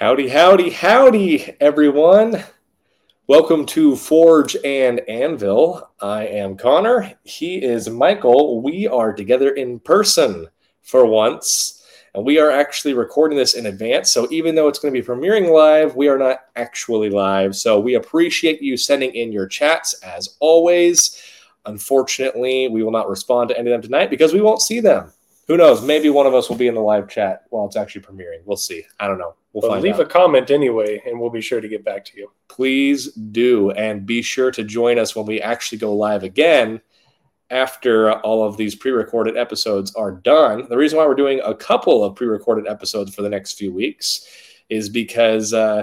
Howdy, howdy, howdy, everyone. Welcome to Forge and Anvil. I am Connor. He is Michael. We are together in person for once, and we are actually recording this in advance. So even though it's going to be premiering live, we are not actually live. So we appreciate you sending in your chats as always. Unfortunately, we will not respond to any of them tonight because we won't see them. Who knows? Maybe one of us will be in the live chat while it's actually premiering. We'll see. I don't know. We'll leave out. a comment anyway, and we'll be sure to get back to you. please do and be sure to join us when we actually go live again after all of these pre-recorded episodes are done the reason why we're doing a couple of pre-recorded episodes for the next few weeks is because uh,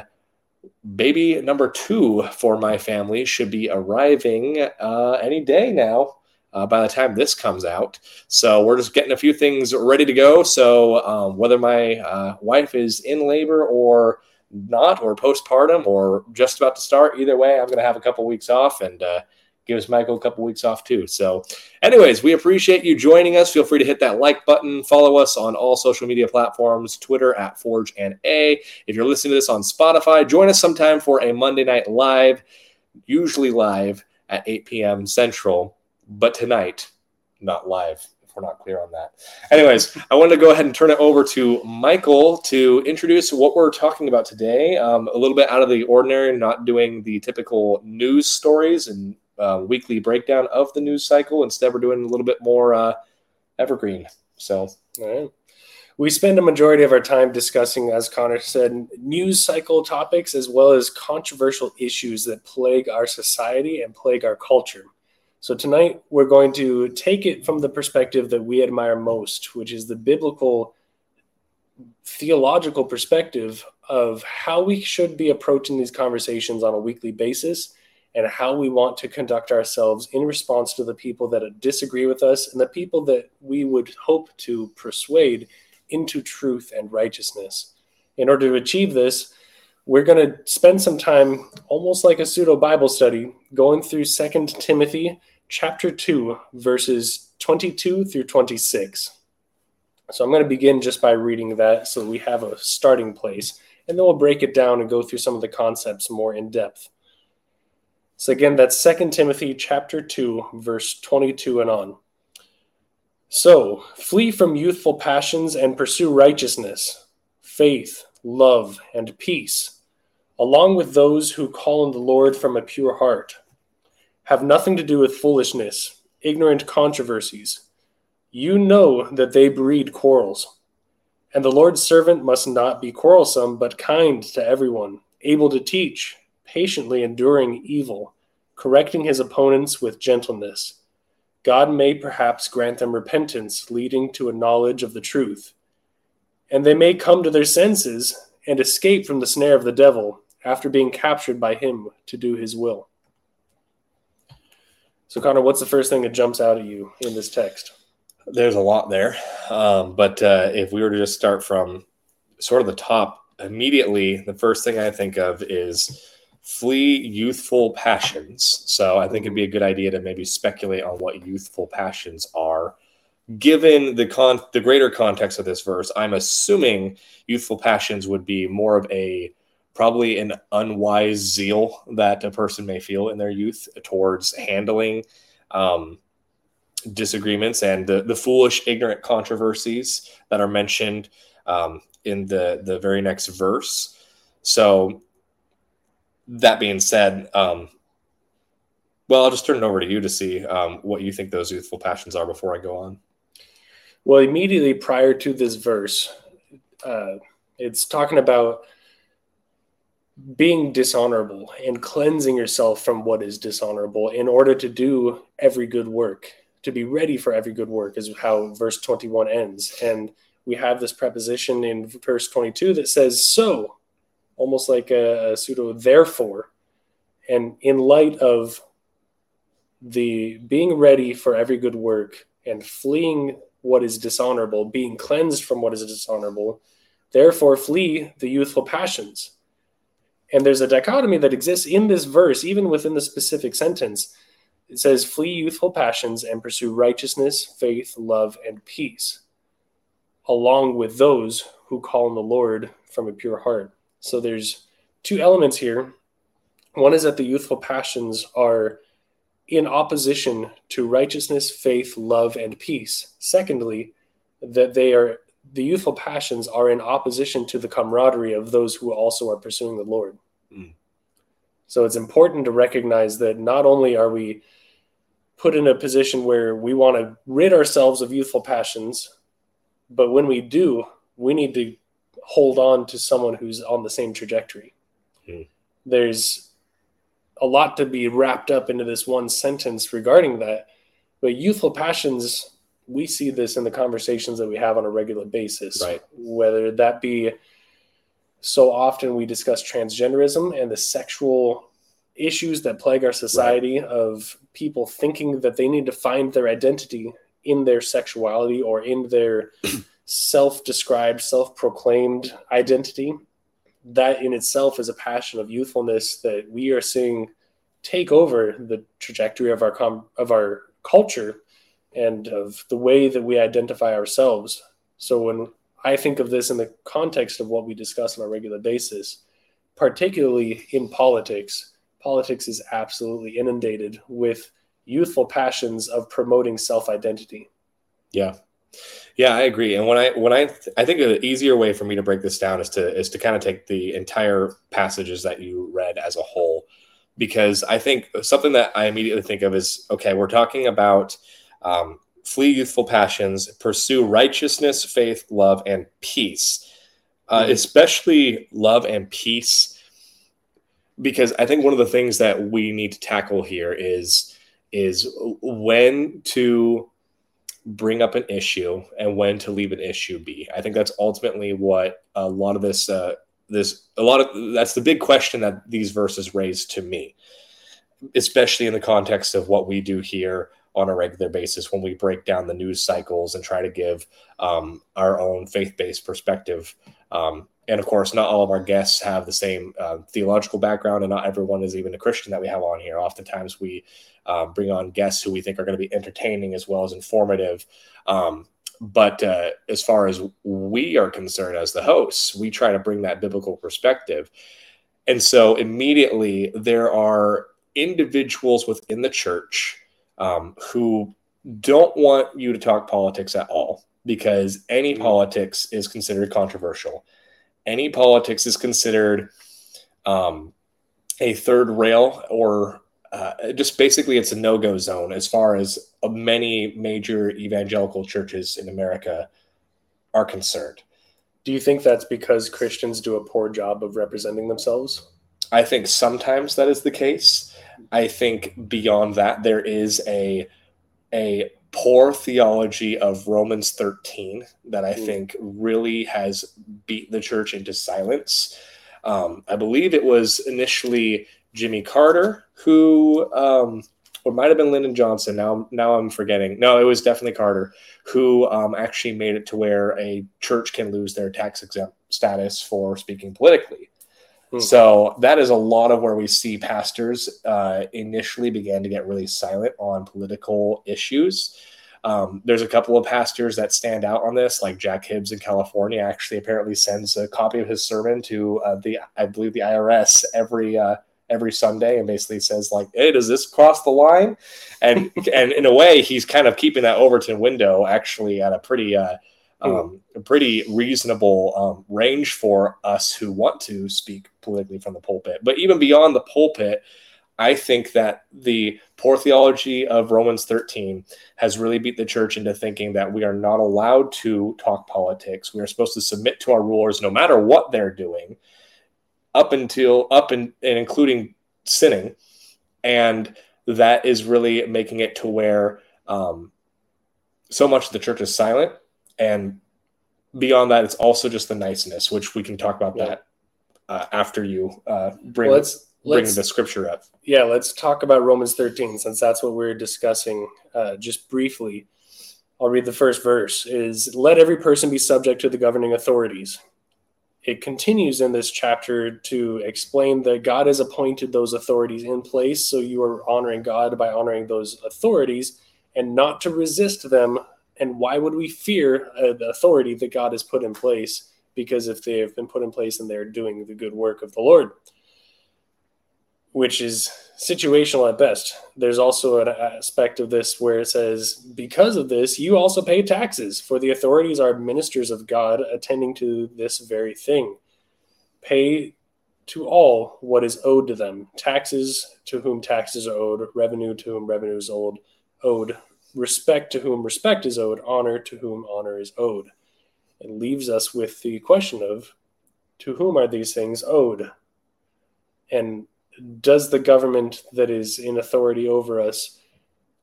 baby number two for my family should be arriving uh, any day now uh, by the time this comes out. So we're just getting a few things ready to go. So um, whether my uh, wife is in labor or not or postpartum or just about to start either way i'm going to have a couple weeks off and uh, gives michael a couple weeks off too. So anyways we appreciate you joining us. Feel free to hit that like button follow us on all social media platforms twitter at forge and a. If you're listening to this on spotify join us sometime for a monday night live usually live at 8 p.m central but tonight not live if we're not clear on that anyways i wanted to go ahead and turn it over to michael to introduce what we're talking about today um, a little bit out of the ordinary not doing the typical news stories and uh, weekly breakdown of the news cycle instead we're doing a little bit more uh, evergreen so. We spend a majority of our time discussing, as Connor said, news cycle topics as well as controversial issues that plague our society and plague our culture. So tonight we're going to take it from the perspective that we admire most, which is the biblical theological perspective of how we should be approaching these conversations on a weekly basis and how we want to conduct ourselves in response to the people that disagree with us and the people that we would hope to persuade into truth and righteousness. In order to achieve this, we're going to spend some time almost like a pseudo Bible study going through 2 Timothy chapter 2 verses 22 through 26. So I'm going to begin just by reading that so we have a starting place and then we'll break it down and go through some of the concepts more in depth. So again, that's 2 Timothy chapter 2, verse 22 and on. So flee from youthful passions and pursue righteousness, faith, love, and peace, along with those who call on the Lord from a pure heart. Have nothing to do with foolishness, ignorant controversies. You know that they breed quarrels. And the Lord's servant must not be quarrelsome, but kind to everyone, able to teach, patiently enduring evil, correcting his opponents with gentleness. God may perhaps grant them repentance, leading to a knowledge of the truth. And they may come to their senses and escape from the snare of the devil after being captured by him to do his will. So, Connor, what's the first thing that jumps out at you in this text? there's a lot there um, but uh, if we were to just start from sort of the top immediately the first thing i think of is flee youthful passions so i think it'd be a good idea to maybe speculate on what youthful passions are given the con the greater context of this verse i'm assuming youthful passions would be more of a probably an unwise zeal that a person may feel in their youth towards handling um, disagreements and the, the foolish, ignorant controversies that are mentioned um, in the, the very next verse. So, that being said, um, well, I'll just turn it over to you to see um, what you think those youthful passions are before I go on. Well, immediately prior to this verse, uh, it's talking about being dishonorable and cleansing yourself from what is dishonorable in order to do every good work to be ready for every good work is how verse 21 ends. And we have this preposition in verse 22 that says so almost like a, a pseudo therefore and in light of the being ready for every good work and fleeing what is dishonorable being cleansed from what is dishonorable therefore flee the youthful passions and there's a dichotomy that exists in this verse even within the specific sentence it says, Flee youthful passions and pursue righteousness, faith, love, and peace, along with those who call on the Lord from a pure heart. So there's two elements here. One is that the youthful passions are in opposition to righteousness, faith, love, and peace. Secondly, that they are the youthful passions are in opposition to the camaraderie of those who also are pursuing the Lord. Mm. So it's important to recognize that not only are we put in a position where we want to rid ourselves of youthful passions, but when we do, we need to hold on to someone who's on the same trajectory. Mm. There's a lot to be wrapped up into this one sentence regarding that. But youthful passions, we see this in the conversations that we have on a regular basis. Right. Whether that be so often we discuss transgenderism and the sexual issues that plague our society right. of people thinking that they need to find their identity in their sexuality or in their self-described self-proclaimed identity that in itself is a passion of youthfulness that we are seeing take over the trajectory of our com- of our culture and of the way that we identify ourselves. So when I think of this in the context of what we discuss on a regular basis, particularly in politics, politics is absolutely inundated with youthful passions of promoting self-identity. Yeah. Yeah, I agree. And when I when I I think an easier way for me to break this down is to is to kind of take the entire passages that you read as a whole, because I think something that I immediately think of is okay. We're talking about um, flee youthful passions, pursue righteousness, faith, love, and peace, uh, mm-hmm. especially love and peace, because I think one of the things that we need to tackle here is is when to bring up an issue and when to leave an issue be. I think that's ultimately what a lot of this uh, this a lot of that's the big question that these verses raise to me, especially in the context of what we do here on a regular basis when we break down the news cycles and try to give um, our own faith-based perspective. Um, and of course, not all of our guests have the same uh, theological background, and not everyone is even a Christian that we have on here. Oftentimes, we uh, bring on guests who we think are going to be entertaining as well as informative. Um, but uh, as far as we are concerned as the hosts, we try to bring that biblical perspective. And so immediately there are individuals within the church um, who don't want you to talk politics at all because any mm-hmm. politics is considered controversial. Any politics is considered um, a third rail or uh, just basically it's a no-go zone as far as many major evangelical churches in America are concerned. Do you think that's because Christians do a poor job of representing themselves? I think sometimes that is the case. I think beyond that there is a a poor theology of Romans 13 that I mm. think really has beat the church into silence. Um, I believe it was initially Jimmy Carter, who um, or might have been Lyndon Johnson. Now, now I'm forgetting. No, it was definitely Carter, who um, actually made it to where a church can lose their tax exempt status for speaking politically. Hmm. So that is a lot of where we see pastors uh, initially began to get really silent on political issues. Um, there's a couple of pastors that stand out on this, like Jack Hibbs in California. Actually, apparently sends a copy of his sermon to uh, the, I believe, the IRS every uh, every Sunday and basically says like, "Hey, does this cross the line?" And and in a way, he's kind of keeping that Overton window actually at a pretty uh. Um, a pretty reasonable um, range for us who want to speak politically from the pulpit. But even beyond the pulpit, I think that the poor theology of Romans 13 has really beat the church into thinking that we are not allowed to talk politics. We are supposed to submit to our rulers no matter what they're doing up until up and, and including sinning and that is really making it to where um, so much of the church is silent and beyond that it's also just the niceness which we can talk about yeah. that uh, after you uh, bring well, let's, bring let's, the scripture up yeah let's talk about romans 13 since that's what we're discussing uh, just briefly i'll read the first verse is let every person be subject to the governing authorities it continues in this chapter to explain that God has appointed those authorities in place. So you are honoring God by honoring those authorities and not to resist them. And why would we fear uh, the authority that God has put in place? because if they have been put in place and they're doing the good work of the Lord, which is situational at best. There's also an aspect of this where it says, because of this, you also pay taxes, for the authorities are ministers of God attending to this very thing. Pay to all what is owed to them taxes to whom taxes are owed, revenue to whom revenue is owed, owed respect to whom respect is owed, honor to whom honor is owed. It leaves us with the question of to whom are these things owed? And does the government that is in authority over us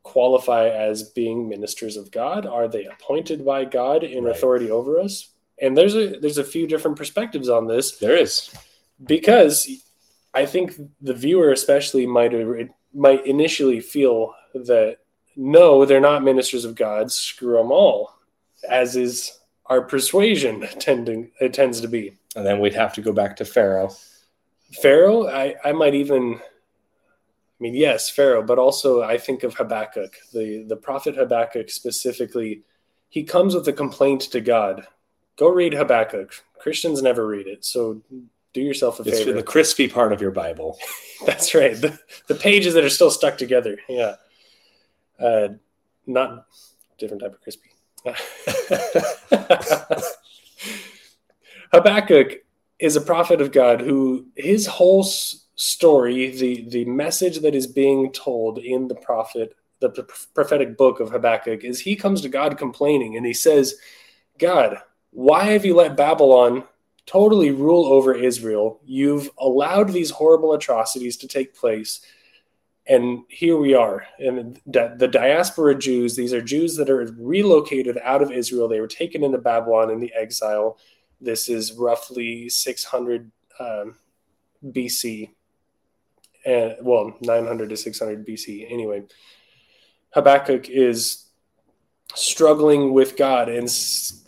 qualify as being ministers of God? Are they appointed by God in right. authority over us? And there's a there's a few different perspectives on this. There is. Because I think the viewer especially might might initially feel that no, they're not ministers of God. Screw them all, as is our persuasion tending it tends to be. And then we'd have to go back to Pharaoh. Pharaoh, I, I might even, I mean, yes, Pharaoh, but also I think of Habakkuk, the, the prophet Habakkuk specifically. He comes with a complaint to God. Go read Habakkuk. Christians never read it. So do yourself a it's favor. the crispy part of your Bible. That's right. The, the pages that are still stuck together. Yeah. Uh, not different type of crispy. Habakkuk is a prophet of God who his whole story, the the message that is being told in the prophet, the prophetic book of Habakkuk, is he comes to God complaining and he says, God, why have you let Babylon totally rule over Israel? You've allowed these horrible atrocities to take place. And here we are. And the diaspora Jews, these are Jews that are relocated out of Israel. They were taken into Babylon in the exile this is roughly 600 um, BC, and well, 900 to 600 BC. Anyway, Habakkuk is struggling with God and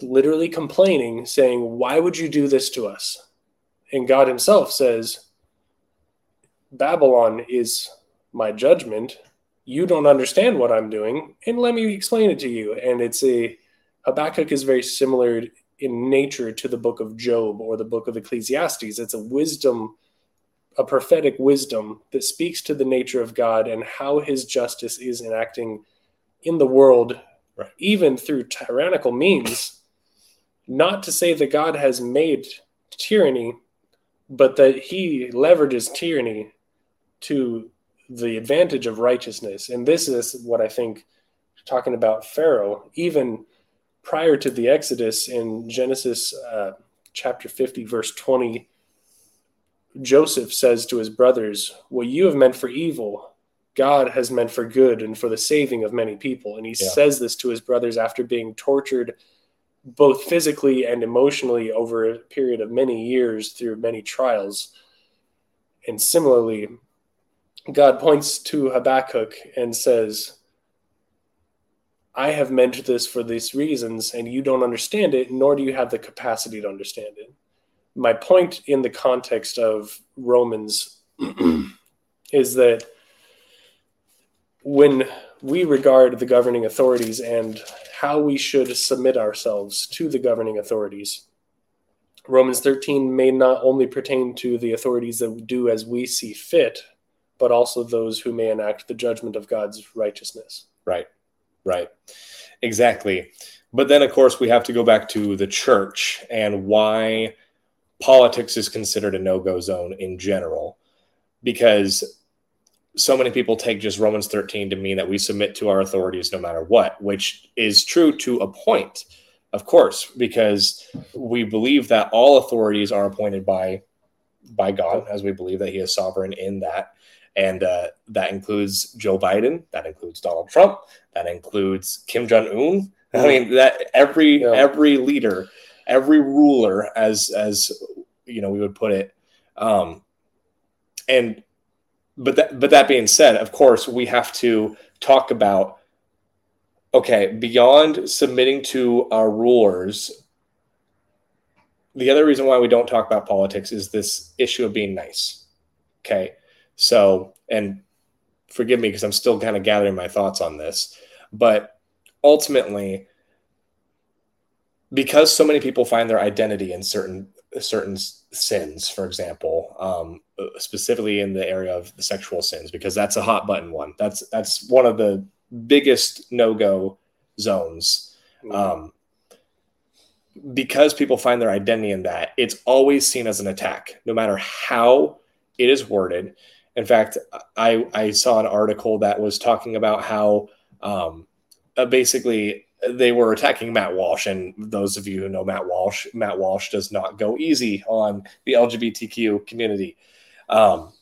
literally complaining, saying, Why would you do this to us? And God Himself says, Babylon is my judgment. You don't understand what I'm doing, and let me explain it to you. And it's a Habakkuk is very similar in nature to the book of Job or the book of Ecclesiastes. It's a wisdom, a prophetic wisdom that speaks to the nature of God and how his justice is enacting in the world, right. even through tyrannical means. Not to say that God has made tyranny, but that he leverages tyranny to the advantage of righteousness. And this is what I think, talking about Pharaoh, even prior to the Exodus in Genesis uh, chapter 50, verse 20, Joseph says to his brothers, What you have meant for evil, God has meant for good and for the saving of many people. And he yeah. says this to his brothers after being tortured both physically and emotionally over a period of many years through many trials. And similarly, God points to Habakkuk and says, I have meant this for these reasons, and you don't understand it, nor do you have the capacity to understand it. My point in the context of Romans is that when we regard the governing authorities and how we should submit ourselves to the governing authorities, Romans 13 may not only pertain to the authorities that do as we see fit, but also those who may enact the judgment of God's righteousness. Right. Right. Exactly. But then, of course, we have to go back to the church and why politics is considered a no go zone in general. Because so many people take just Romans 13 to mean that we submit to our authorities no matter what, which is true to a point, of course, because we believe that all authorities are appointed by by God, as we believe that He is sovereign in that. And uh, that includes Joe Biden, that includes Donald Trump, that includes Kim Jong Un. I mean, that every yeah. every leader, every ruler, as as you know, we would put it. Um, and but that but that being said, of course, we have to talk about okay beyond submitting to our rulers. The other reason why we don't talk about politics is this issue of being nice. Okay so, and forgive me because I'm still kind of gathering my thoughts on this, but ultimately, because so many people find their identity in certain certain sins, for example, um, specifically in the area of the sexual sins, because that's a hot button one. That's that's one of the biggest no go zones. Mm-hmm. Um, because people find their identity in that, it's always seen as an attack, no matter how it is worded. In fact, I, I saw an article that was talking about how um, uh, basically they were attacking Matt Walsh. And those of you who know Matt Walsh, Matt Walsh does not go easy on the LGBTQ community. Um,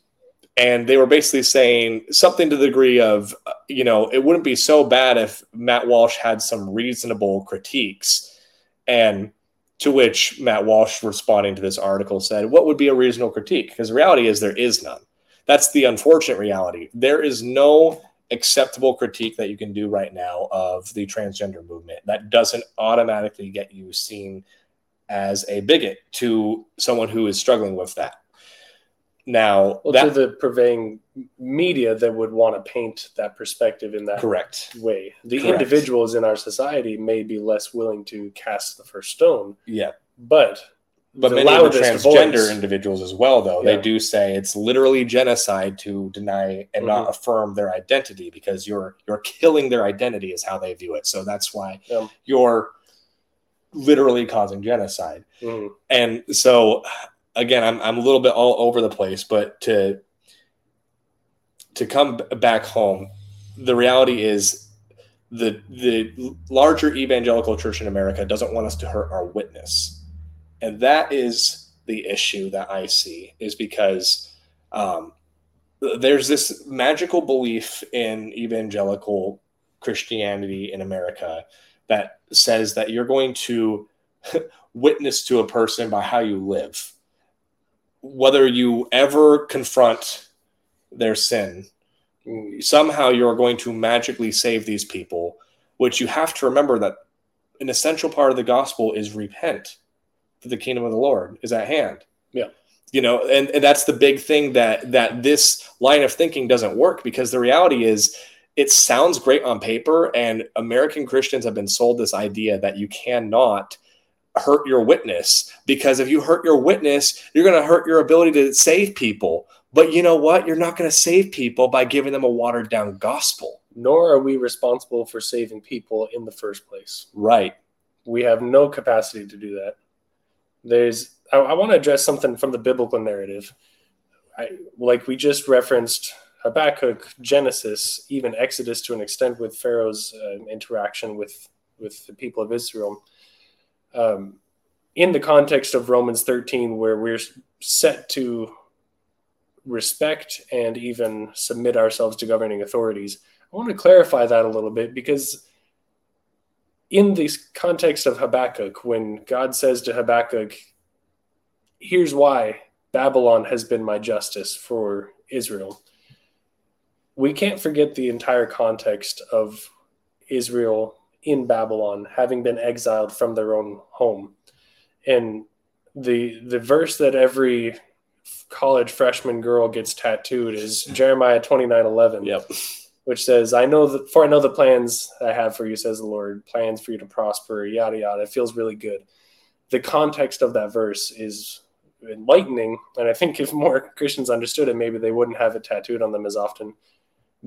and they were basically saying something to the degree of, uh, you know, it wouldn't be so bad if Matt Walsh had some reasonable critiques. And to which Matt Walsh, responding to this article, said, What would be a reasonable critique? Because the reality is there is none. That's the unfortunate reality. There is no acceptable critique that you can do right now of the transgender movement that doesn't automatically get you seen as a bigot to someone who is struggling with that. Now, well, that, to the prevailing media that would want to paint that perspective in that correct way. The correct. individuals in our society may be less willing to cast the first stone. Yeah, but but many of the transgender individuals as well, though yeah. they do say it's literally genocide to deny and mm-hmm. not affirm their identity because you're you're killing their identity is how they view it. So that's why yeah. you're literally causing genocide. Mm-hmm. And so again, I'm I'm a little bit all over the place, but to to come back home, the reality is the the larger evangelical church in America doesn't want us to hurt our witness and that is the issue that I see is because um, there's this magical belief in evangelical Christianity in America that says that you're going to witness to a person by how you live. Whether you ever confront their sin, somehow you're going to magically save these people, which you have to remember that an essential part of the gospel is repent for the kingdom of the Lord is at hand. Yeah. You know, and, and that's the big thing that that this line of thinking doesn't work because the reality is it sounds great on paper, and American Christians have been sold this idea that you cannot hurt your witness because if you hurt your witness, you're going to hurt your ability to save people. But you know what? You're not going to save people by giving them a watered down gospel. Nor are we responsible for saving people in the first place. Right. We have no capacity to do that there's I, I want to address something from the biblical narrative. I, like we just referenced Habakkuk, Genesis, even Exodus to an extent with Pharaoh's uh, interaction with with the people of Israel. Um, in the context of Romans 13, where we're set to respect and even submit ourselves to governing authorities, I want to clarify that a little bit because in the context of Habakkuk, when God says to Habakkuk, here's why Babylon has been my justice for Israel, we can't forget the entire context of Israel in Babylon having been exiled from their own home. And the the verse that every college freshman girl gets tattooed is Jeremiah 29 11. Yep which says, I know that for I know the plans I have for you, says the Lord, plans for you to prosper, yada yada. It feels really good. The context of that verse is enlightening, and I think if more Christians understood it, maybe they wouldn't have it tattooed on them as often,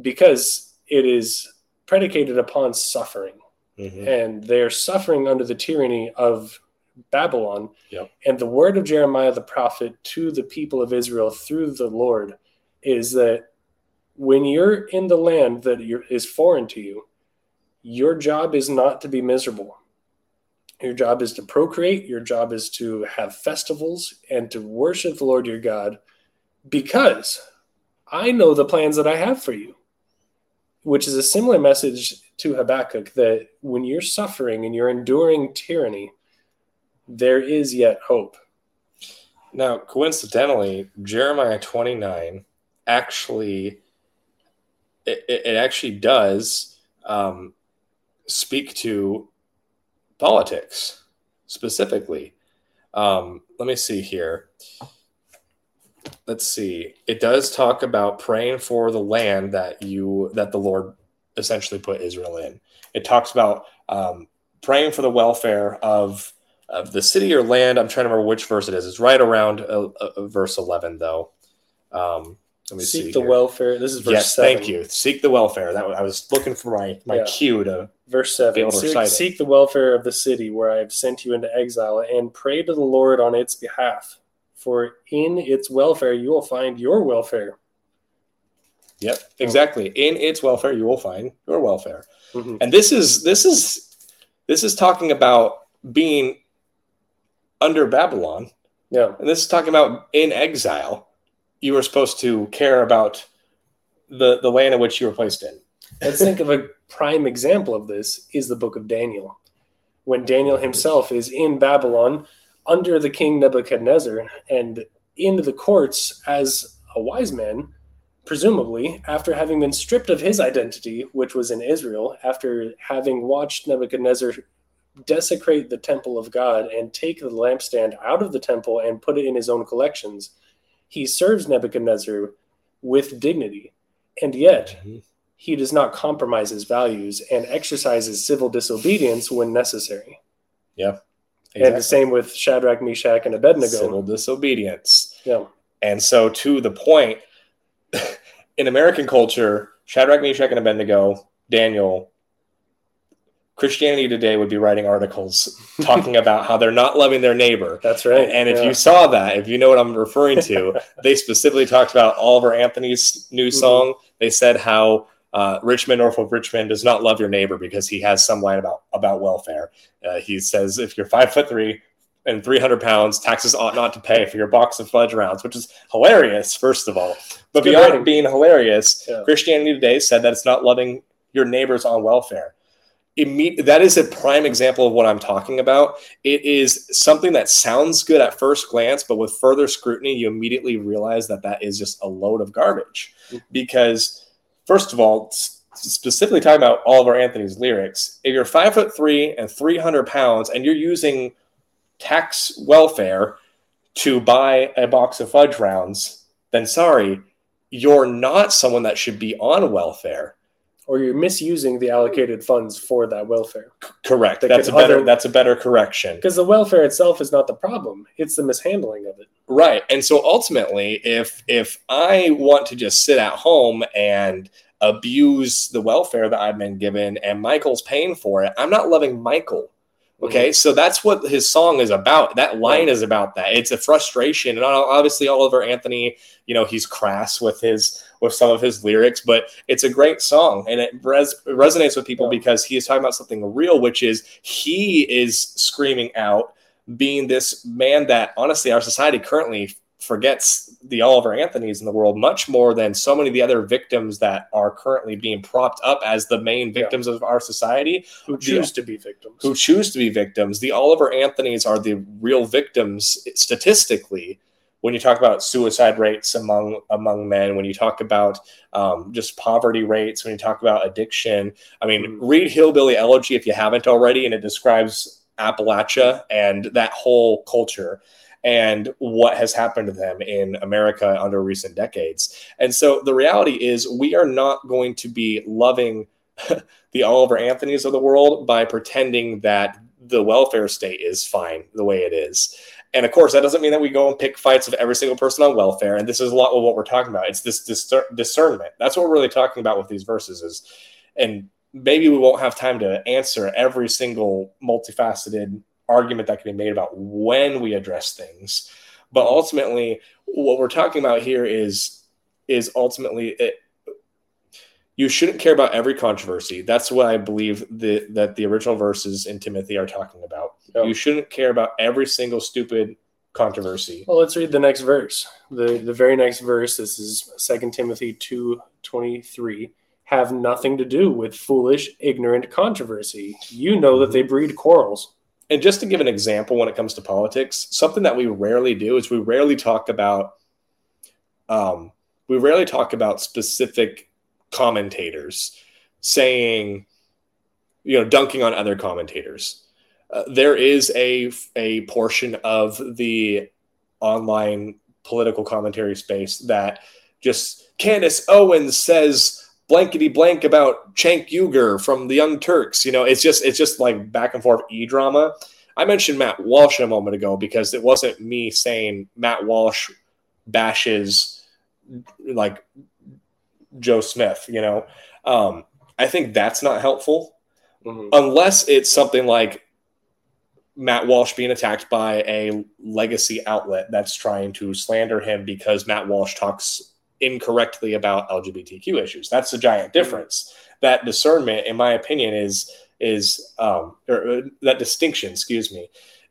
because it is predicated upon suffering, mm-hmm. and they're suffering under the tyranny of Babylon. Yep. And the word of Jeremiah the prophet to the people of Israel through the Lord is that when you're in the land that is foreign to you, your job is not to be miserable. Your job is to procreate, your job is to have festivals and to worship the Lord your God because I know the plans that I have for you. Which is a similar message to Habakkuk that when you're suffering and you're enduring tyranny, there is yet hope. Now, coincidentally, Jeremiah 29 actually it, it actually does um, speak to politics specifically. Um, let me see here. Let's see. It does talk about praying for the land that you that the Lord essentially put Israel in. It talks about um, praying for the welfare of of the city or land. I'm trying to remember which verse it is. It's right around uh, uh, verse 11, though. Um, let me Seek see the here. welfare. This is verse Yes, seven. thank you. Seek the welfare. That I was looking for my my Yeah. cue to. Verse Be 7 able to seek, seek the welfare of the city where I have sent you into exile and pray to the Lord on its behalf. For in its welfare you will find your welfare. Yep, exactly. In its welfare, you will find your welfare. Mhm. And this is this is this is talking about being under Babylon, Yeah. and this is talking about in exile. You were supposed to care about the the land in which you were placed in. Let's think of a prime example of this is the book of Daniel. When Daniel himself is in Babylon under the king Nebuchadnezzar and in the courts as a wise man, presumably after having been stripped of his identity, which was in Israel, after having watched Nebuchadnezzar desecrate the temple of God and take the lampstand out of the temple and put it in his own collections, he serves Nebuchadnezzar with dignity. And yet, mm-hmm. he does not compromise his values and exercises civil disobedience when necessary. Yeah. And the same with Shadrach, Meshach, and Abednego. Civil disobedience. Yeah. And so, to the point, in American culture, Shadrach, Meshach, and Abednego, Daniel, Christianity Today would be writing articles talking about how they're not loving their neighbor. That's right. And if Yeah. you saw that, if you know what I'm referring to, they specifically talked about Oliver Anthony's new Mhm. song. They said how uh, Rich Men North of Richmond, does not love your neighbor because he has some line about about welfare. Uh, he says if you're five foot three and 300 pounds, taxes ought not to pay for your box of fudge rounds, which is hilarious, first of all. But beyond writing. being hilarious, Yeah. Christianity Today said that it's not loving your neighbors on welfare. Imme- that is a prime example of what I'm talking about. It is something that sounds good at first glance, but with further scrutiny, you immediately realize that that is just a load of garbage. Mhm. Because, first of all, specifically talking about Oliver Anthony's lyrics, if you're five foot three and 300 pounds and you're using tax welfare to buy a box of fudge rounds, then sorry, you're not someone that should be on welfare. Or you're misusing the allocated funds for that welfare. Correct. That That's a better other- that's a better correction. Because the welfare itself is not the problem, it's the mishandling of it. Right. And so ultimately, if if I want to just sit at home and abuse the welfare that I've been given and Michael's paying for it, I'm not loving Michael. Okay, mm-hmm. so that's what his song is about. That line is about that. It's a frustration, and obviously Oliver Anthony, you know, he's crass with his with some of his lyrics, but it's a great song, and it res- resonates with people because he is talking about something real, which is he is screaming out, being this man that honestly our society currently forgets the Oliver Anthony's in the world much more than so many of the other victims that are currently being propped up as the main victims of our society Who choose to be victims. who choose to be victims. The Oliver Anthony's are the real victims statistically. When you talk about suicide rates among among men, when you talk about um, just poverty rates, when you talk about addiction, I mean, Mhm. read Hillbilly Elegy if you haven't already, and it describes Appalachia and that whole culture and what has happened to them in America under recent decades. And so the reality is, we are not going to be loving the Oliver Anthony's of the world by pretending that the welfare state is fine the way it is. And of course, that doesn't mean that we go and pick fights of every single person on welfare. And this is a lot of what we're talking about. It's this discer- discernment. That's what we're really talking about with these verses. Is and maybe we won't have time to answer every single multifaceted argument that can be made about when we address things. But ultimately, what we're talking about here is is ultimately it, you shouldn't care about every controversy. That's what I believe the, that the original verses in Timothy are talking about. You shouldn't care about every single stupid controversy. Well, let's read the next verse. The the very next verse, this is 2 Timothy 2 23, have nothing to do with foolish, ignorant controversy. You know that they mm-hmm. breed quarrels. And just to give an example when it comes to politics, something that we rarely do is we rarely talk about um, we rarely talk about specific commentators saying, you know, dunking on other commentators. Uh, there is a a portion of the online political commentary space that just Candace Owens says blankety blank about Cenk Uygur from the Young Turks. You know, it's just it's just like back and forth e drama. I mentioned Matt Walsh a moment ago because it wasn't me saying Matt Walsh bashes like Joe Smith. You know, um, I think that's not helpful Mhm. unless it's something like Matt Walsh being attacked by a legacy outlet that's trying to slander him because Matt Walsh talks incorrectly about LGBTQ issues. That's a giant difference. That discernment, in my opinion, is is um, or uh, that distinction, excuse me,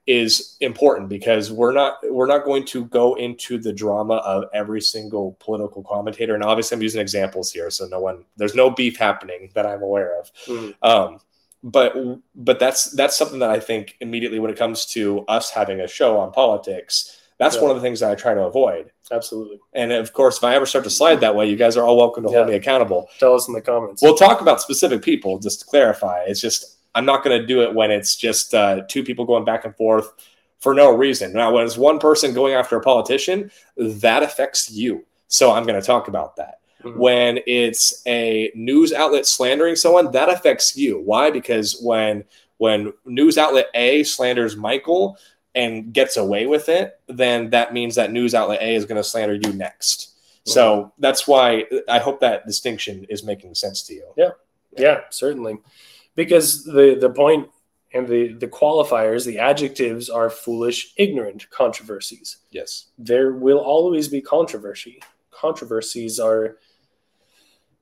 is important because we're not we're not going to go into the drama of every single political commentator. And obviously, I'm using examples here, so no one there's no beef happening that I'm aware of. Mhm. Um, but but that's that's something that I think immediately when it comes to us having a show on politics, that's Yeah. one of the things that I try to avoid. Absolutely. And of course, if I ever start to slide that way, you guys are all welcome to hold me accountable. Tell us in the comments. We'll talk about specific people just to clarify. It's just I'm not going to do it when it's just uh, two people going back and forth for no reason. Now, when it's one person going after a politician, that affects you. So I'm going to talk about that Mhm. when it's a news outlet slandering someone that affects you why because when when news outlet a slanders michael and gets away with it then that means that news outlet a is going to slander you next so mm-hmm. that's why i hope that distinction is making sense to you Yeah, Yeah, certainly. Because the the point and the the qualifiers, the adjectives are foolish, ignorant controversies. yes There will always be controversy. Controversies are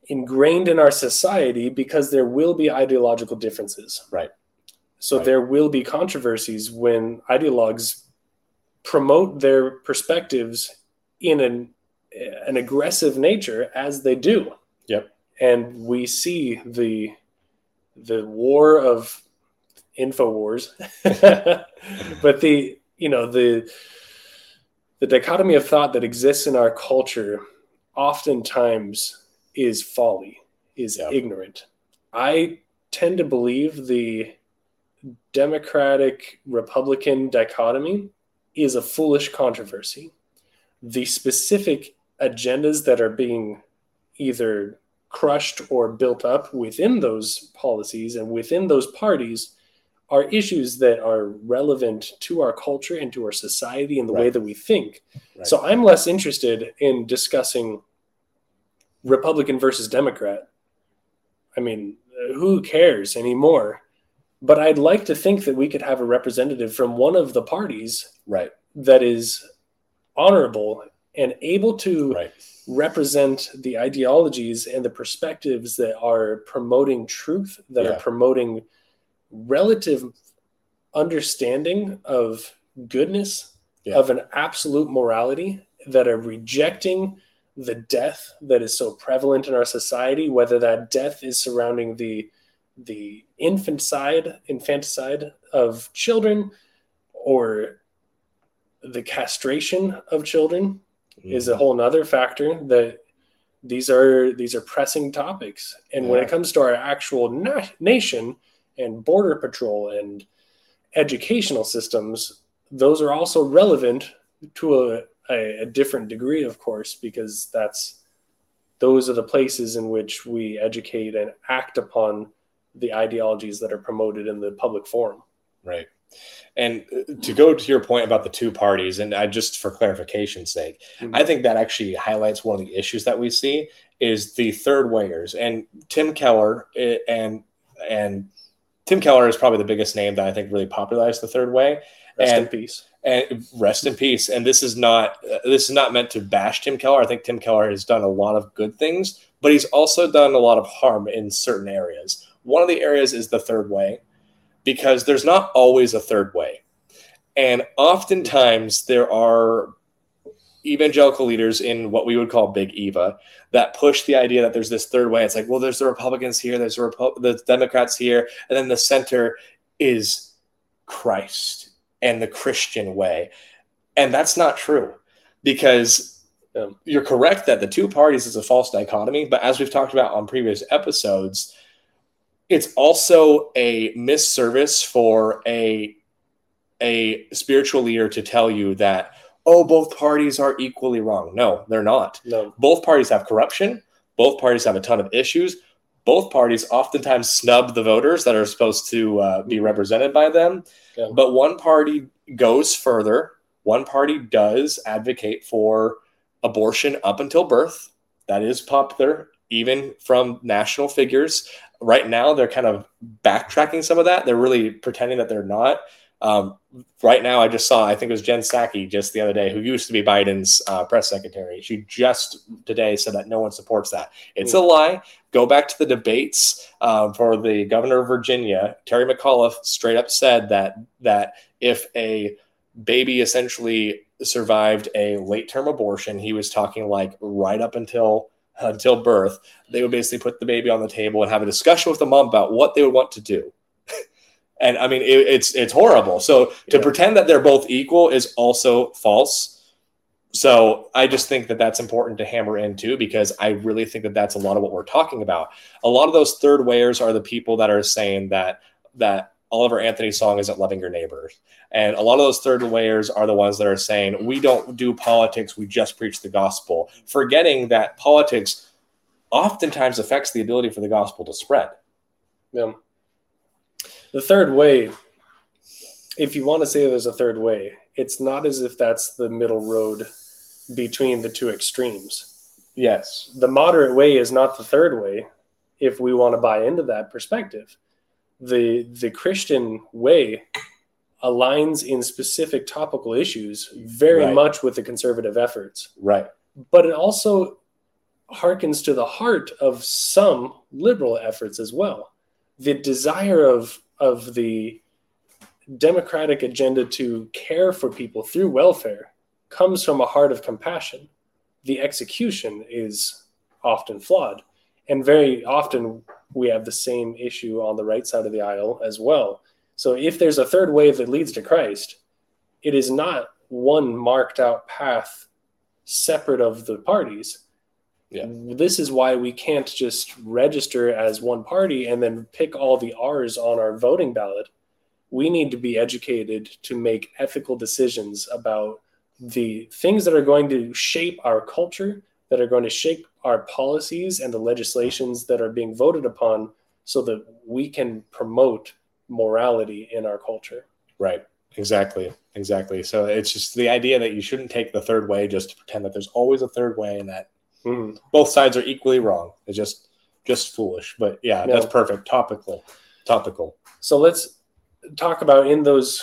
ingrained in our society because there will be ideological differences. Right. So Right. there will be controversies when ideologues promote their perspectives in an an aggressive nature as they do. Yep. And we see the the war of infowars but the you know the the dichotomy of thought that exists in our culture oftentimes is folly is Yeah. ignorant i tend to believe the democratic republican dichotomy is a foolish controversy the specific agendas that are being either crushed or built up within those policies and within those parties are issues that are relevant to our culture and to our society and the way that we think. Right. So I'm less interested in discussing Republican versus Democrat. I mean, who cares anymore? But I'd like to think that we could have a representative from one of the parties right that is honorable and able to right represent the ideologies and the perspectives that are promoting truth, that Yeah. are promoting relative understanding of goodness, Yeah. of an absolute morality, that are rejecting the death that is so prevalent in our society, whether that death is surrounding the the infanticide, infanticide of children or the castration of children is a mm-hmm. whole nother factor that these are these are pressing topics. And when it comes to our actual na- nation and border patrol and educational systems those are also relevant to a, a, a different degree of course because that's those are the places in which we educate and act upon the ideologies that are promoted in the public forum Right. And uh, to go to your point about the two parties, and I just for clarification's sake, Mhm. I think that actually highlights one of the issues that we see is the third wingers. And Tim Keller eh, and and Tim Keller is probably the biggest name that I think really popularized the third way. rest in And- peace And rest in peace. And this is not uh, this is not meant to bash Tim Keller. I think Tim Keller has done a lot of good things, but he's also done a lot of harm in certain areas. One of the areas is the third way, because there's not always a third way. And oftentimes there are evangelical leaders in what we would call big eva that push the idea that there's this third way it's like well there's the republicans here there's the, Repu- the democrats here and then the center is christ and the christian way and that's not true because Yeah. you're correct that the two parties is a false dichotomy but as we've talked about on previous episodes it's also a misservice for a a spiritual leader to tell you that oh both parties are equally wrong no they're not no both parties have corruption Both parties have a ton of issues. Both parties oftentimes snub the voters that are supposed to uh, be represented by them. Yeah. But one party goes further. One party does advocate for abortion up until birth. That is popular, even from national figures. Right now, they're kind of backtracking some of that. They're really pretending that they're not. Um, right now, I just saw, I think it was Jen Psaki just the other day, who used to be Biden's uh, press secretary. She just today said that no one supports that. It's a lie. Go back to the debates um, for the governor of Virginia. Terry McAuliffe straight up said that that if a baby essentially survived a late term abortion, he was talking like right up until until birth. They would basically put the baby on the table and have a discussion with the mom about what they would want to do. And I mean, it, it's it's horrible. So to Yeah. pretend that they're both equal is also false. So I just think that that's important to hammer in too, because I really think that that's a lot of what we're talking about. A lot of those third wayers are the people that are saying that that Oliver Anthony's song isn't loving your neighbors, and a lot of those third wayers are the ones that are saying we don't do politics, we just preach the gospel, forgetting that politics oftentimes affects the ability for the gospel to spread. Yeah. The third way, if you want to say there's a third way, it's not as if that's the middle road between the two extremes. Yes. The moderate way is not the third way if we want to buy into that perspective. The the Christian way aligns in specific topical issues very Right. much with the conservative efforts Right. but it also harkens to the heart of some liberal efforts as well. The desire of of the democratic agenda to care for people through welfare comes from a heart of compassion. The execution is often flawed, and very often we have the same issue on the right side of the aisle as well. So if there's a third wave that leads to Christ, it is not one marked out path separate of the parties. Yeah. This is why we can't just register as one party and then pick all the R's on our voting ballot. We need to be educated to make ethical decisions about the things that are going to shape our culture, that are going to shape our policies and the legislations that are being voted upon so that we can promote morality in our culture. Right. Exactly. Exactly. So it's just the idea that you shouldn't take the third way just to pretend that there's always a third way and that Mhm. both sides are equally wrong. It's just just foolish. But yeah, Yeah. that's perfect. Topical. Topical. So let's talk about in those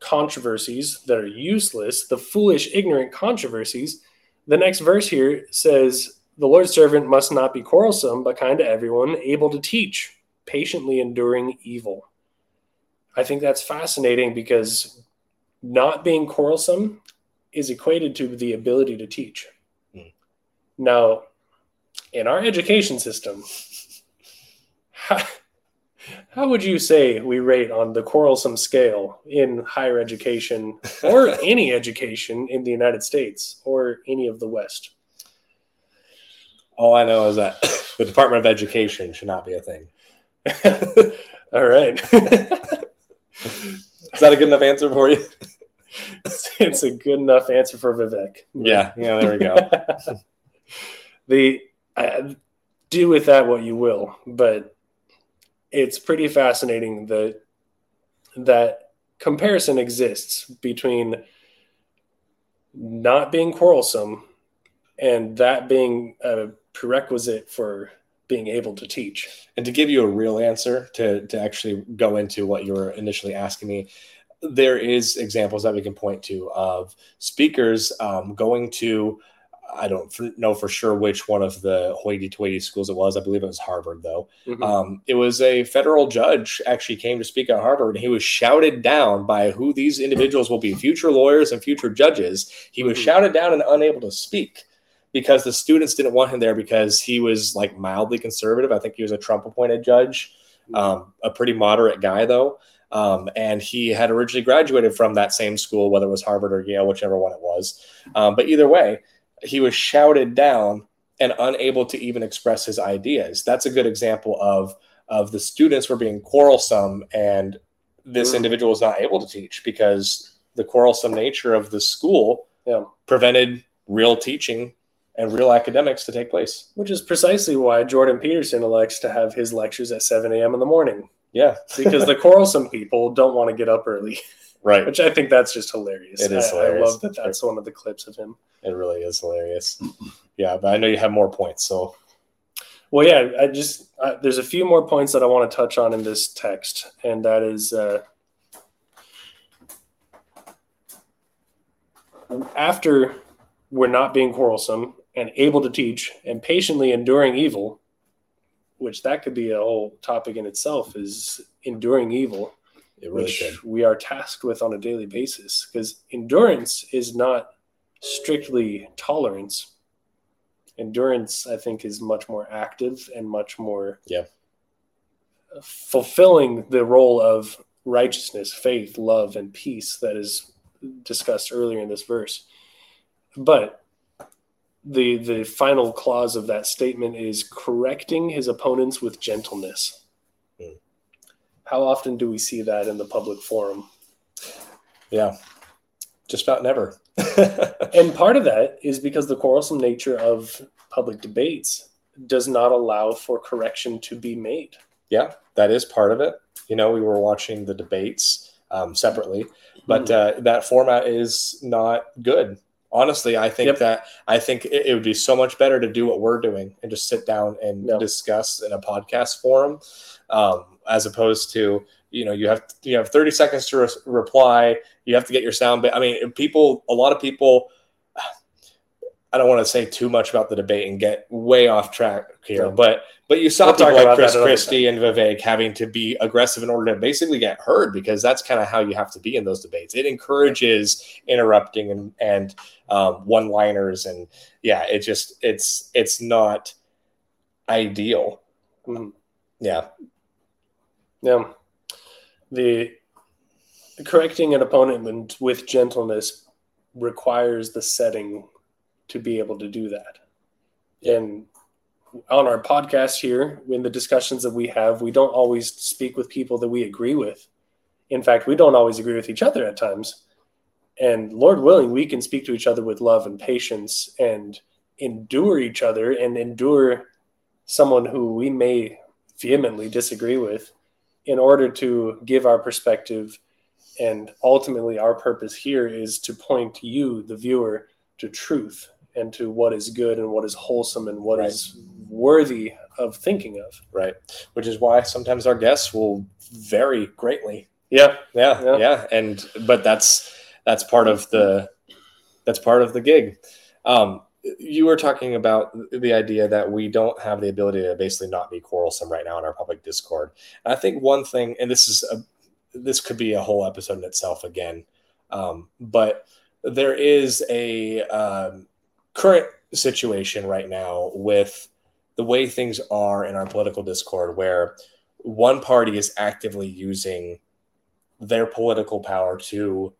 controversies that are useless, the foolish, ignorant controversies. The next verse here says, The Lord's servant must not be quarrelsome, but kind to everyone, able to teach, patiently enduring evil. I think that's fascinating because not being quarrelsome is equated to the ability to teach. Hmm. Now, in our education system, how, how would you say we rate on the quarrelsome scale in higher education or any education in the United States or any of the West? All I know is that the Department of Education should not be a thing. All right. Is that a good enough answer for you? it's a good enough answer for Vivek. Yeah. Yeah. There we go. the uh, do with that what you will, but it's pretty fascinating that that comparison exists between not being quarrelsome and that being a prerequisite for being able to teach. And to give you a real answer, to to actually go into what you were initially asking me, there is examples that we can point to of speakers um, going to. I don't know for sure which one of the hoity-toity schools it was. I believe it was Harvard, though. Mhm. Um, it was a federal judge actually came to speak at Harvard, and he was shouted down by who these individuals will be future lawyers and future judges. He was Mhm. shouted down and unable to speak because the students didn't want him there because he was like mildly conservative. I think he was a Trump appointed judge, um, a pretty moderate guy, though. Um, and he had originally graduated from that same school, whether it was Harvard or Yale, whichever one it was. Um, but either way, he was shouted down and unable to even express his ideas. That's a good example of of the students were being quarrelsome, and this Mm. individual was not able to teach because the quarrelsome nature of the school Yeah. prevented real teaching and real academics to take place. Which is precisely why Jordan Peterson elects to have his lectures at 7 a.m. in the morning. Yeah. because the quarrelsome people don't want to get up early. Right. Which I think that's just hilarious. It is I, hilarious. I love that that's one of the clips of him. It really is hilarious. Yeah, but I know you have more points, so Well, yeah, I just I, there's a few more points that I want to touch on in this text, and that is uh, after we're not being quarrelsome and able to teach and patiently enduring evil, which that could be a whole topic in itself, is enduring evil, it really which should. we are tasked with on a daily basis. Because endurance is not strictly tolerance endurance i think is much more active and much more Yeah. fulfilling the role of righteousness faith love and peace that is discussed earlier in this verse but the the final clause of that statement is correcting his opponents with gentleness Hmm. how often do we see that in the public forum Yeah. Just about never. and part of that is because the quarrelsome nature of public debates does not allow for correction to be made. yeah, that is part of it. You know, we were watching the debates um, separately, but uh, that format is not good. Honestly, I think Yep. that I think it, it would be so much better to do what we're doing and just sit down and Yeah. discuss in a podcast forum, um, as opposed to you know you have you have 30 seconds to re- reply. You have to get your sound. But I mean, people, a lot of people. I don't want to say too much about the debate and get way off track here, Yeah. but but you saw We'll talk people like Chris Christie and Vivek having to be aggressive in order to basically get heard because that's kind of how you have to be in those debates. It encourages interrupting and and um, one liners and yeah, it just it's it's not ideal. Mhm. Yeah, Yeah. The correcting an opponent with gentleness requires the setting to be able to do that. And on our podcast here, in the discussions that we have, we don't always speak with people that we agree with. In fact, we don't always agree with each other at times. And Lord willing, we can speak to each other with love and patience and endure each other and endure someone who we may vehemently disagree with in order to give our perspective. And ultimately, our purpose here is to point you, the viewer, to truth and to what is good and what is wholesome and what is Right. worthy of thinking of. right. Which is why sometimes our guests will vary greatly. Yeah. Yeah, Yeah. yeah, and but that's that's part of the that's part of the gig. Um, you were talking about the idea that we don't have the ability to basically not be quarrelsome right now in our public discord. And I think one thing, and this is a this could be a whole episode in itself again, um, but there is a um, current situation right now with the way things are in our political discord where one party is actively using their political power to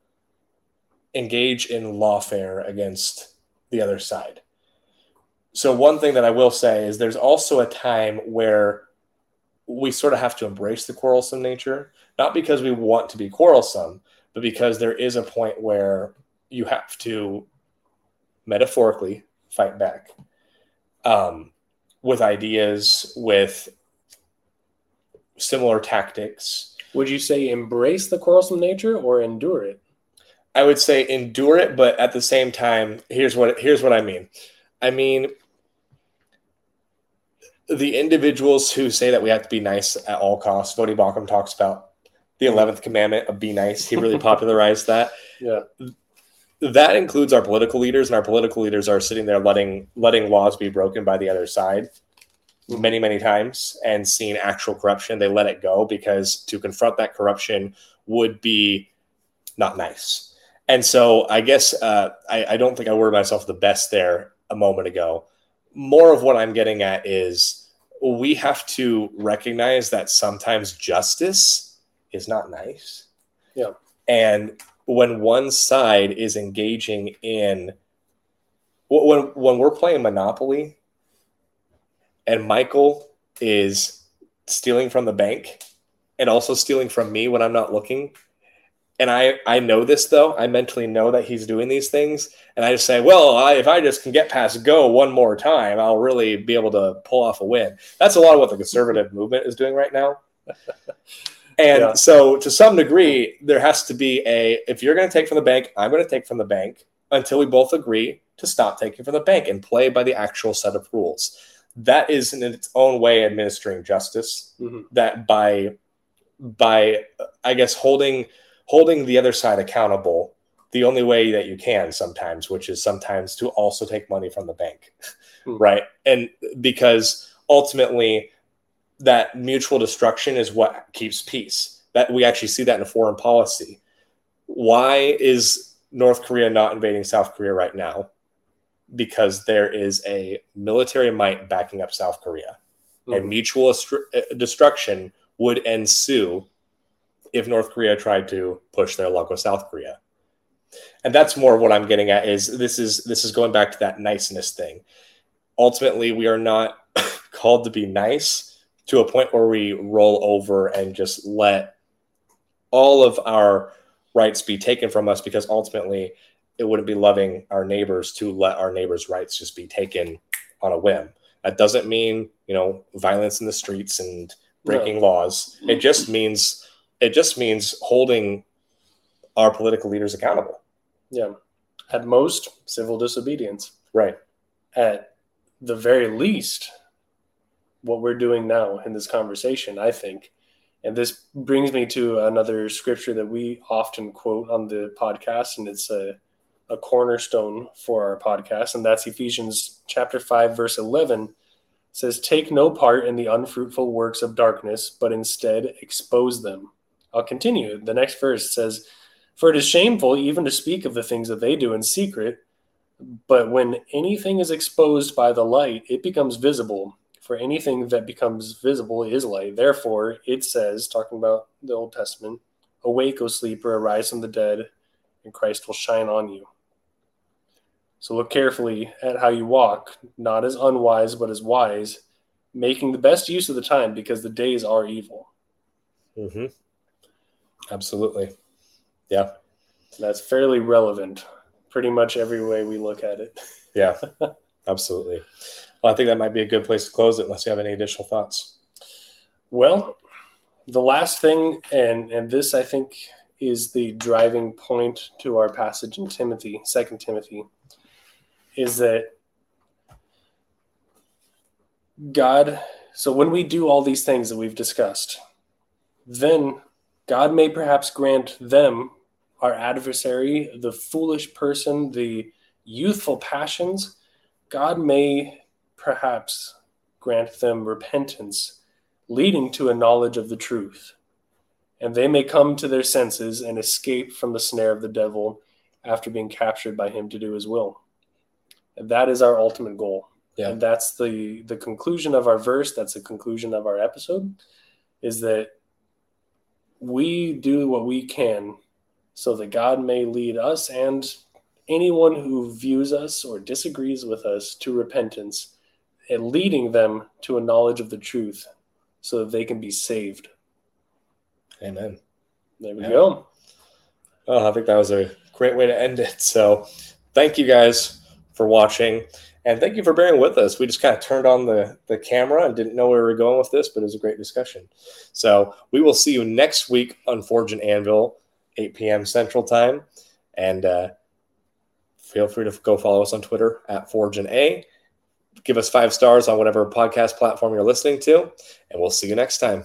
engage in lawfare against the other side. So, one thing that I will say is there's also a time where we sort of have to embrace the quarrelsome nature, not because we want to be quarrelsome, but because there is a point where you have to metaphorically fight back um, with ideas, with similar tactics. Would you say embrace the quarrelsome nature or endure it? I would say endure it, but at the same time, here's what here's what I mean. I mean the individuals who say that we have to be nice at all costs. Voddie Baucham talks about the eleventh commandment of be nice. He really popularized that. Yeah. That includes our political leaders, and our political leaders are sitting there letting letting laws be broken by the other side many, many times and seeing actual corruption. They let it go because to confront that corruption would be not nice. And so I guess uh, I, I don't think I worded myself the best there a moment ago. More of what I'm getting at is we have to recognize that sometimes justice is not nice. Yeah. And when one side is engaging in when when we're playing Monopoly and Michael is stealing from the bank and also stealing from me when I'm not looking, and I I know this though. I mentally know that he's doing these things, and I just say, well, I, if I just can get past go one more time, I'll really be able to pull off a win. That's a lot of what the conservative movement is doing right now. And yeah. so, to some degree, there has to be a if you're going to take from the bank, I'm going to take from the bank until we both agree to stop taking from the bank and play by the actual set of rules. That is in its own way administering justice. Mm-hmm. That by by I guess holding holding the other side accountable the only way that you can sometimes, which is sometimes to also take money from the bank, mm-hmm. right? And because ultimately that mutual destruction is what keeps peace. That we actually see that in foreign policy. Why is North Korea not invading South Korea right now? Because there is a military might backing up South Korea. Mm-hmm. And mutual uh, destruction would ensue if North Korea tried to push their luck with South Korea. And that's more what I'm getting at is this is this is going back to that niceness thing. Ultimately, we are not called to be nice to a point where we roll over and just let all of our rights be taken from us because ultimately it wouldn't be loving our neighbors to let our neighbors' rights just be taken on a whim. That doesn't mean, you know, violence in the streets and breaking no. laws. It just means it just means holding our political leaders accountable. Yeah. At most, civil disobedience. Right. At the very least, what we're doing now in this conversation, I think. And this brings me to another scripture that we often quote on the podcast, and it's a, a cornerstone for our podcast, and that's Ephesians chapter 5, verse 11 it says, Take no part in the unfruitful works of darkness, but instead expose them. I'll continue. The next verse says, For it is shameful even to speak of the things that they do in secret, but when anything is exposed by the light, it becomes visible for anything that becomes visible is light. Therefore, it says, talking about the Old Testament, Awake, O sleeper, arise from the dead, and Christ will shine on you. So look carefully at how you walk, not as unwise, but as wise, making the best use of the time because the days are evil. Mm-hmm. Absolutely. Yeah. That's fairly relevant, pretty much every way we look at it. Yeah, absolutely. I think that might be a good place to close it unless you have any additional thoughts. Well, the last thing, and, and this I think is the driving point to our passage in Timothy, Second Timothy, is that God, so when we do all these things that we've discussed, then God may perhaps grant them, our adversary, the foolish person, the youthful passions, God may perhaps grant them repentance, leading to a knowledge of the truth. And they may come to their senses and escape from the snare of the devil after being captured by him to do his will. And that is our ultimate goal. Yeah. And that's the the conclusion of our verse, that's the conclusion of our episode is that we do what we can so that God may lead us and anyone who views us or disagrees with us to repentance and leading them to a knowledge of the truth so that they can be saved. Amen. There we yeah. go. Well, I think that was a great way to end it. So, thank you guys for watching. And thank you for bearing with us. We just kind of turned on the, the camera and didn't know where we were going with this, but it was a great discussion. So, we will see you next week on Forge and Anvil, 8 p.m. Central Time. And uh, feel free to go follow us on Twitter at Forge and A give us five stars on whatever podcast platform you're listening to, and we'll see you next time.